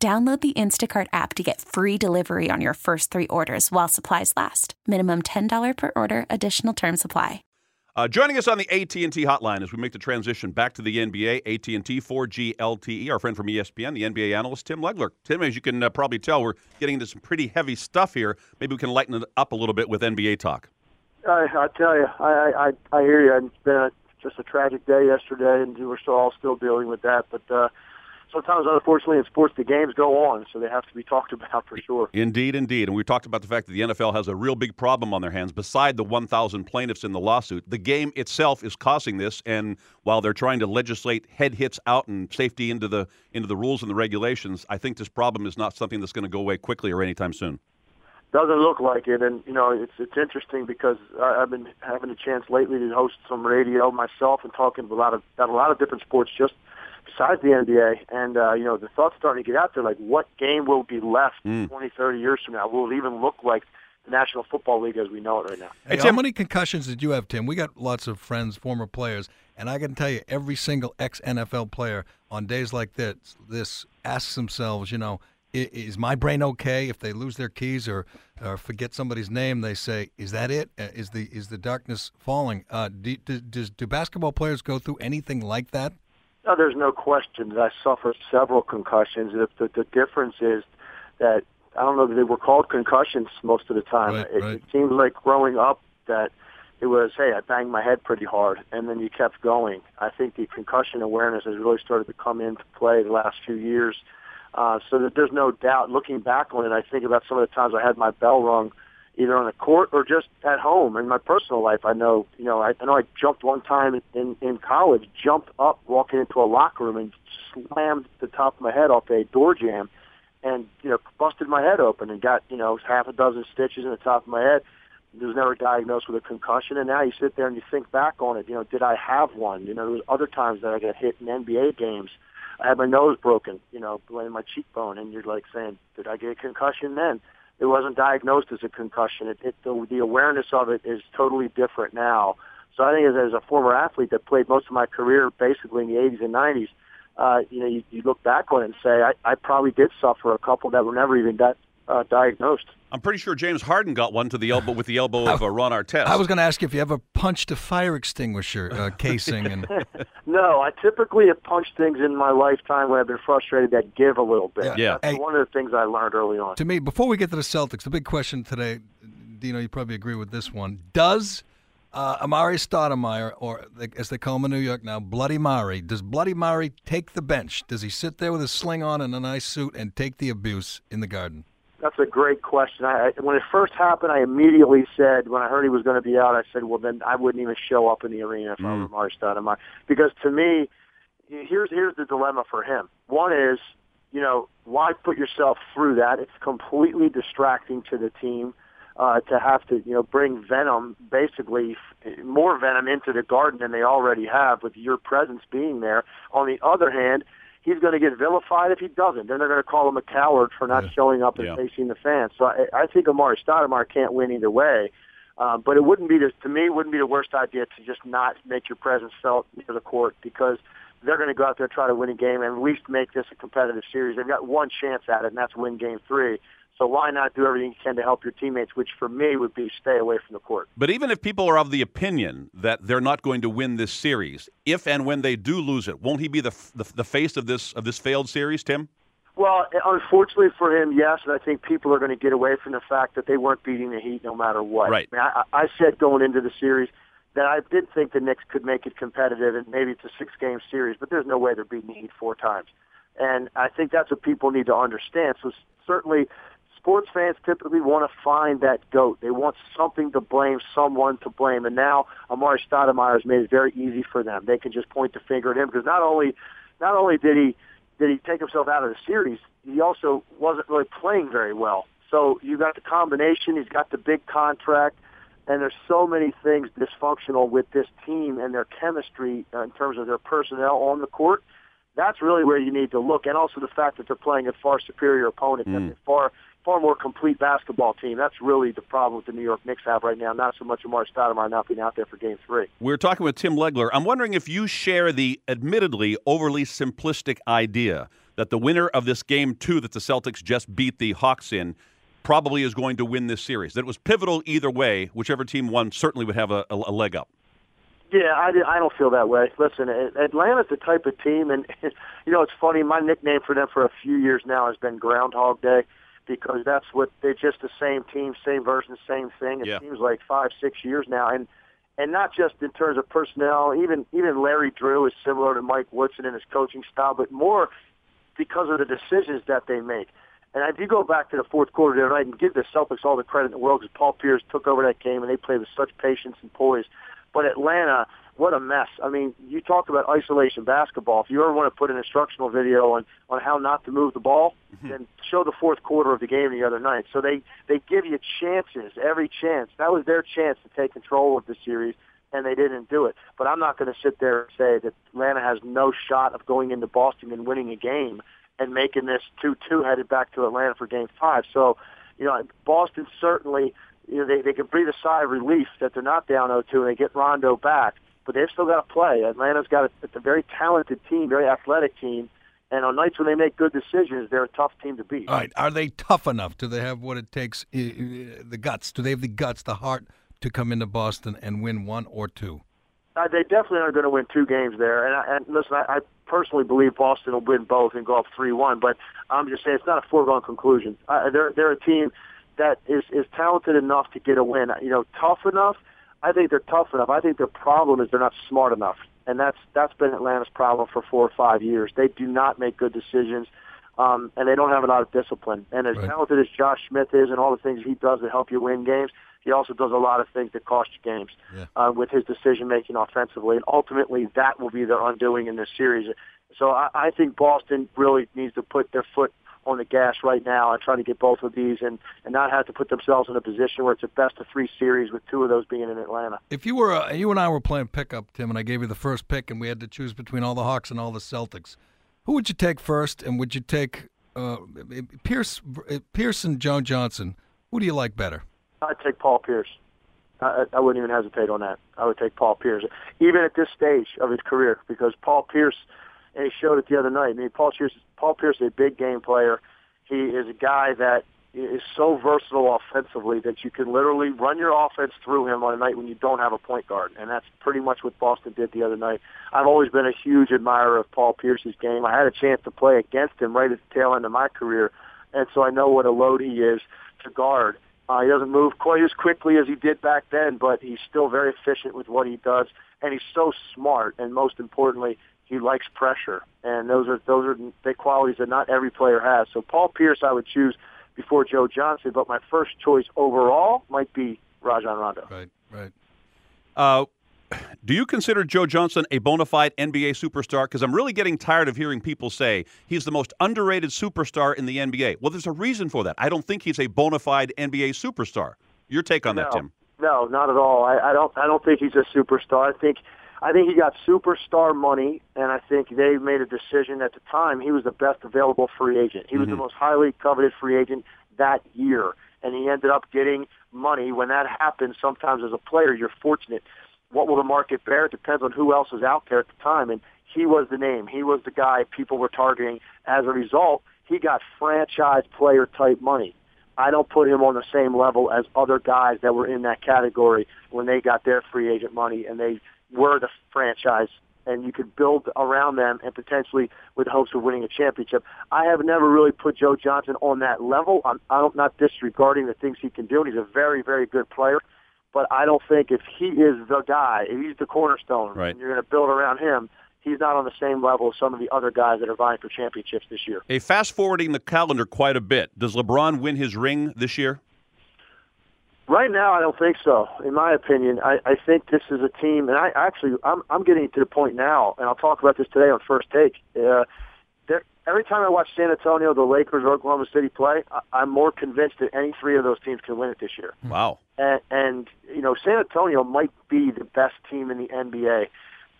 Download the Instacart app to get free delivery on your first three orders while supplies last. Minimum $10 per order, additional term supply. Uh, joining us on the AT&T hotline as we make the transition back to the NBA, AT&T 4G LTE, our friend from ESPN, the NBA analyst Tim Legler. Tim, as you can uh, probably tell, we're getting into some pretty heavy stuff here. Maybe we can lighten it up a little bit with NBA talk. I, I tell you, I, I I hear you. It's been a, just a tragic day yesterday, and we're still all still dealing with that. But uh, sometimes, unfortunately, in sports, the games go on, so they have to be talked about for sure. Indeed, indeed. And we talked about the fact that the NFL has a real big problem on their hands. Beside the 1,000 plaintiffs in the lawsuit, the game itself is causing this. And while they're trying to legislate head hits out and safety into the into the rules and the regulations, I think this problem is not something that's going to go away quickly or anytime soon. Doesn't look like it, and you know it's it's interesting because I, I've been having a chance lately to host some radio myself and talking about a lot of about a lot of different sports just besides the NBA. And, uh, you know, the thought's starting to get out there, like what game will be left Mm. 20, 30 years from now? Will it even look like the National Football League as we know it right now? Hey, how many concussions did you have, Tim? We got lots of friends, former players, and I can tell you, every single ex NFL player on days like this, this asks themselves, you know, is my brain okay? If they lose their keys or, or forget somebody's name, they say, "Is that it? Uh, the is the darkness falling?" Uh, do, do, does, do basketball players go through anything like that? No, there's no question that I suffered several concussions. The, the, the difference is that I don't know that they were called concussions most of the time. Right, it, right. it seemed like growing up that it was, hey, I banged my head pretty hard, and then you kept going. I think the concussion awareness has really started to come into play the last few years. Uh, so that there's no doubt. Looking back on it, I think about some of the times I had my bell rung, either on the court or just at home. In my personal life, I know, you know, I, I know I jumped one time in in college, jumped up walking into a locker room and slammed the top of my head off a door jam, and you know, busted my head open and got you know half a dozen stitches in the top of my head. I was never diagnosed with a concussion, and now you sit there and you think back on it. You know, did I have one? You know, there was other times that I got hit in NBA games. I had my nose broken, you know, in my cheekbone, and you're like saying, did I get a concussion then? It wasn't diagnosed as a concussion. It, it the, the awareness of it is totally different now. So I think as, as a former athlete that played most of my career basically in the 80s and 90s, uh, you know, you, you look back on it and say, I, I probably did suffer a couple that were never even di- uh, diagnosed. I'm pretty sure James Harden got one to the elbow with the elbow of uh, Ron Artest. I was going to ask you if you ever punched a fire extinguisher uh, casing and. No, I typically have punched things in my lifetime when I've been frustrated that give a little bit. Yeah. That's Hey. one of the things I learned early on. To me, before we get to the Celtics, the big question today, Dino, you probably agree with this one. Does uh, Amar'e Stoudemire, or as they call him in New York now, Bloody Mari, does Bloody Mari take the bench? Does he sit there with his sling on and a nice suit and take the abuse in the garden? That's a great question. I, when it first happened, I immediately said, when I heard he was going to be out, I said, well, then I wouldn't even show up in the arena if I were Amar'e Stoudemire. Because to me, here's here's the dilemma for him. One is, you know, why put yourself through that? It's completely distracting to the team uh, to have to, you know, bring venom, basically f- more venom into the garden than they already have with your presence being there. On the other hand, he's going to get vilified if he doesn't. Then they're going to call him a coward for not showing up and Yeah. facing the fans. So I, I think Amar'e Stoudemire can't win either way. Uh, but it wouldn't be the, to me it wouldn't be the worst idea to just not make your presence felt near the court because they're going to go out there and try to win a game and at least make this a competitive series. They've got one chance at it, and that's win game three. So why not do everything you can to help your teammates, which for me would be stay away from the court. But even if people are of the opinion that they're not going to win this series, if and when they do lose it, won't he be the the, the face of this of this failed series, Tim? Well, unfortunately for him, yes, and I think people are going to get away from the fact that they weren't beating the Heat no matter what. Right. I, mean, I, I said going into the series that I did think the Knicks could make it competitive, and maybe it's a six-game series, but there's no way they're beating the Heat four times. And I think that's what people need to understand. So certainly, sports fans typically want to find that goat. They want something to blame, someone to blame. And now Amar'e Stoudemire has made it very easy for them. They can just point the finger at him because not only, not only did he did he take himself out of the series, he also wasn't really playing very well. So you got the combination. He's got the big contract, and there's so many things dysfunctional with this team and their chemistry uh, in terms of their personnel on the court. That's really where you need to look, and also the fact that they're playing a far superior opponent, mm. far far more complete basketball team. That's really the problem with the New York Knicks have right now. Not so much Amar'e Stoudemire not being out there for Game Three. We're talking with Tim Legler. I'm wondering if you share the admittedly overly simplistic idea that the winner of this Game Two that the Celtics just beat the Hawks in probably is going to win this series. That it was pivotal either way. Whichever team won certainly would have a, a, a leg up. Yeah, I, I don't feel that way. Listen, Atlanta's the type of team, and you know it's funny. My nickname for them for a few years now has been Groundhog Day because that's what they're just the same team, same version, same thing. It yeah. seems like five, six years now, and and not just in terms of personnel. Even even Larry Drew is similar to Mike Woodson in his coaching style, but more because of the decisions that they make. And if you go back to the fourth quarter the other night and give the Celtics all the credit in the world because Paul Pierce took over that game and they played with such patience and poise. But Atlanta, what a mess. I mean, you talk about isolation basketball. If you ever want to put an instructional video on on how not to move the ball, mm-hmm. then show the fourth quarter of the game the other night. So they they give you chances, every chance. That was their chance to take control of the series, and they didn't do it. But I'm not going to sit there and say that Atlanta has no shot of going into Boston and winning a game and making this 2-2 headed back to Atlanta for Game Five. So, you know, Boston certainly. You know, they, they can breathe a sigh of relief that they're not down 0-2 and they get Rondo back but they've still got to play. Atlanta's got a, it's a very talented team, very athletic team, and on nights when they make good decisions, they're a tough team to beat. All right, are they tough enough? Do they have what it takes, the guts? Do they have the guts, the heart to come into Boston and win one or two? Uh, they definitely are going to win two games there. And, I, and listen, I, I personally believe Boston will win both and go up three-one. But I'm just saying it's not a foregone conclusion. Uh, they're they're a team that is is talented enough to get a win. You know, tough enough I think they're tough enough. I think their problem is they're not smart enough, and that's that's been Atlanta's problem for four or five years. They do not make good decisions, um, and they don't have a lot of discipline. And as right. talented as Josh Smith is, and all the things he does to help you win games, he also does a lot of things that cost you games yeah. uh, with his decision making offensively, and ultimately that will be their undoing in this series. So I, I think Boston really needs to put their foot on the gas right now and trying to get both of these and, and not have to put themselves in a position where it's a best of three series with two of those being in Atlanta. If you were uh, you and I were playing pickup, Tim, and I gave you the first pick, and we had to choose between all the Hawks and all the Celtics, who would you take first? And would you take uh, Pierce, Pierce and Joe Johnson? Who do you like better? I'd take Paul Pierce. I, I wouldn't even hesitate on that. I would take Paul Pierce, even at this stage of his career, because Paul Pierce – and he showed it the other night. I mean, Paul Pierce, Paul Pierce is a big game player. He is a guy that is so versatile offensively that you can literally run your offense through him on a night when you don't have a point guard, and that's pretty much what Boston did the other night. I've always been a huge admirer of Paul Pierce's game. I had a chance to play against him right at the tail end of my career, and so I know what a load he is to guard. Uh, he doesn't move quite as quickly as he did back then, but he's still very efficient with what he does, and he's so smart. And most importantly, he likes pressure, and those are those are the qualities that not every player has. So Paul Pierce, I would choose before Joe Johnson, but my first choice overall might be Rajon Rondo. Right, right. Uh, do you consider Joe Johnson a bona fide NBA superstar? Because I'm really getting tired of hearing people say he's the most underrated superstar in the NBA. Well, there's a reason for that. I don't think he's a bona fide NBA superstar. Your take on no, that, Tim? No, not at all. I, I don't. I don't think he's a superstar. I think I think he got superstar money, and I think they made a decision at the time. He was the best available free agent. He was mm-hmm. the most highly coveted free agent that year, and he ended up getting money. When that happens, sometimes as a player, you're fortunate. What will the market bear? It depends on who else is out there at the time, and he was the name. He was the guy people were targeting. As a result, he got franchise player type money. I don't put him on the same level as other guys that were in that category when they got their free agent money and they were the franchise and you could build around them and potentially with hopes of winning a championship. I have never really put Joe Johnson on that level. I'm, I'm not disregarding the things he can do, he's a very, very good player. But I don't think if he is the guy, if he's the cornerstone, right. and you're going to build around him, he's not on the same level as some of the other guys that are vying for championships this year. Hey, fast forwarding the calendar quite a bit, does LeBron win his ring this year? Right now, I don't think so. In my opinion, I, I think this is a team, and I actually I'm I'm getting to the point now, and I'll talk about this today on First Take. Uh, every time I watch San Antonio, the Lakers, or Oklahoma City play, I, I'm more convinced that any three of those teams can win it this year. Wow. And, and you know, San Antonio might be the best team in the NBA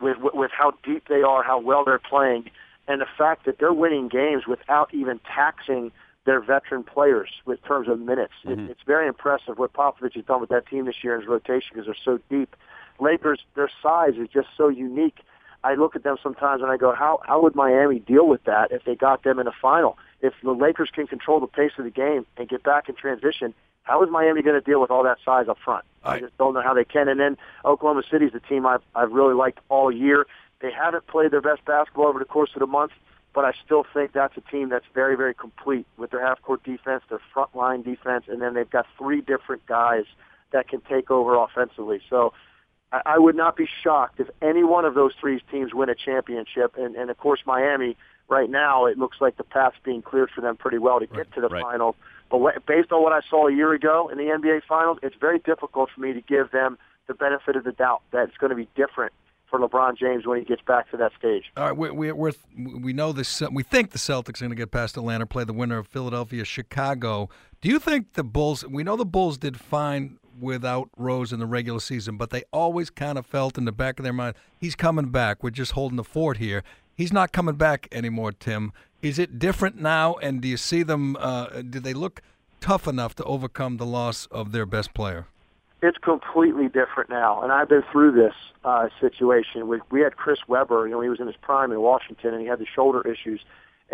with, with with how deep they are, how well they're playing, and the fact that they're winning games without even taxing their veteran players with terms of minutes. Mm-hmm. It, it's very impressive what Popovich has done with that team this year in his rotation because they're so deep. Lakers, their size is just so unique. I look at them sometimes and I go, how how would Miami deal with that if they got them in a final? If the Lakers can control the pace of the game and get back in transition, how is Miami going to deal with all that size up front? I, I just don't know how they can. And then Oklahoma City is the team I've I've really liked all year. They haven't played their best basketball over the course of the month, but I still think that's a team that's very, very complete with their half-court defense, their front line defense, and then they've got three different guys that can take over offensively. So I, would not be shocked if any one of those three teams win a championship. And, and of course, Miami right now it looks like the path's being cleared for them pretty well to get Right, to the right. finals. But what, based on what I saw a year ago in the NBA Finals, it's very difficult for me to give them the benefit of the doubt that it's going to be different for LeBron James when he gets back to that stage. All right, we we we're, we know this. We think the Celtics are going to get past Atlanta, play the winner of Philadelphia, Chicago. Do you think the Bulls? We know the Bulls did fine without Rose in the regular season, but they always kind of felt in the back of their mind, he's coming back. We're just holding the fort here. He's not coming back anymore, Tim. Is it different now? And do you see them? Uh, do they look tough enough to overcome the loss of their best player? it's completely different now. And I've been through this uh, situation. We, we had Chris Webber, you know, he was in his prime in Washington, and he had the shoulder issues.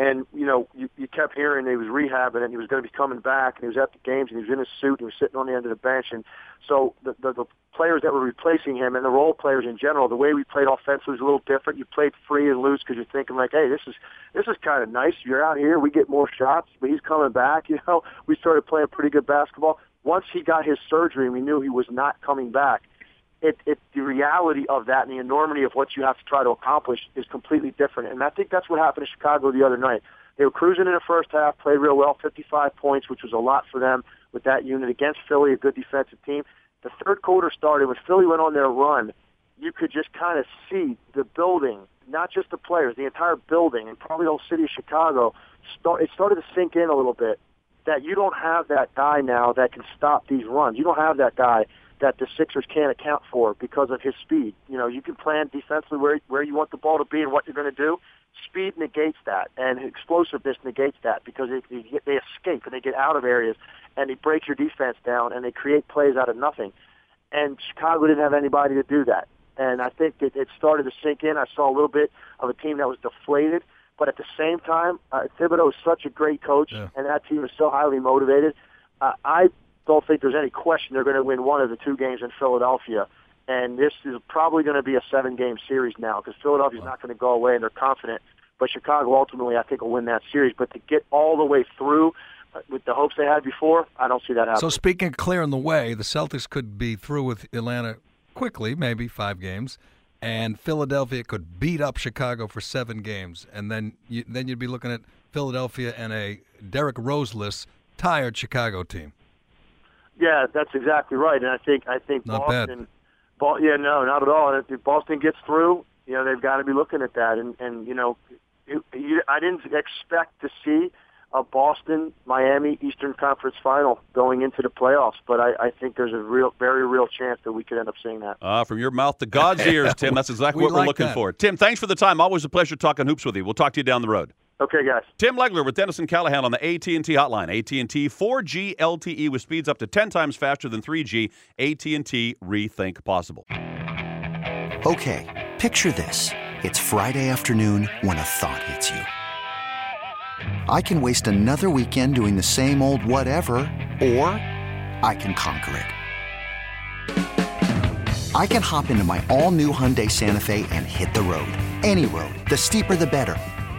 And you know, you, you kept hearing he was rehabbing, and he was going to be coming back, and he was at the games, and he was in his suit, and he was sitting on the end of the bench. And so the, the, the players that were replacing him, and the role players in general, the way we played offensively was a little different. You played free and loose because you're thinking like, hey, this is this is kind of nice. You're out here, we get more shots, but he's coming back. You know, we started playing pretty good basketball once he got his surgery we knew he was not coming back, it, it the reality of that and the enormity of what you have to try to accomplish is completely different. And I think that's what happened in Chicago the other night. They were cruising in the first half, played real well, 55 points, which was a lot for them with that unit against Philly, a good defensive team. The third quarter started when Philly went on their run. You could just kind of see the building, not just the players, the entire building, and probably the whole city of Chicago. Start, it started to sink in a little bit that you don't have that guy now that can stop these runs. You don't have that guy that the Sixers can't account for because of his speed. You know, you can plan defensively where where you want the ball to be and what you're going to do. Speed negates that, and explosiveness negates that because they, they, they escape and they get out of areas and they break your defense down and they create plays out of nothing. And Chicago didn't have anybody to do that. And I think it, it started to sink in. I saw a little bit of a team that was deflated. But at the same time, uh, Thibodeau is such a great coach, Yeah. and that team is so highly motivated. Uh, I don't think there's any question they're going to win one of the two games in Philadelphia. And this is probably going to be a seven-game series now because Philadelphia's not going to go away, and they're confident. But Chicago ultimately, I think, will win that series. But to get all the way through uh, with the hopes they had before, I don't see that happening. So speaking of clearing the way, the Celtics could be through with Atlanta quickly, maybe five games, and Philadelphia could beat up Chicago for seven games, and then you, then you'd be looking at Philadelphia and a Derrick Rose-less, tired Chicago team. Yeah, that's exactly right. And I think I think Not bad. Boston. Bo- yeah, no, not at all. And if Boston gets through, you know, they've got to be looking at that. And and you know, you, you, I didn't expect to see a Boston Miami Eastern Conference final going into the playoffs, but I, I think there's a real, very real chance that we could end up seeing that. Uh, from your mouth to God's ears, Tim. That's exactly We what we're like looking that. for. Tim, thanks for the time. Always a pleasure talking hoops with you. We'll talk to you down the road. Okay, guys. Tim Legler with Dennis and Callahan on the AT&T hotline. AT&T 4G LTE with speeds up to 10 times faster than 3G. AT&T rethink possible. Okay, picture this. It's Friday afternoon when a thought hits you. I can waste another weekend doing the same old whatever, or I can conquer it. I can hop into my all new Hyundai Santa Fe and hit the road. Any road. The steeper, the better.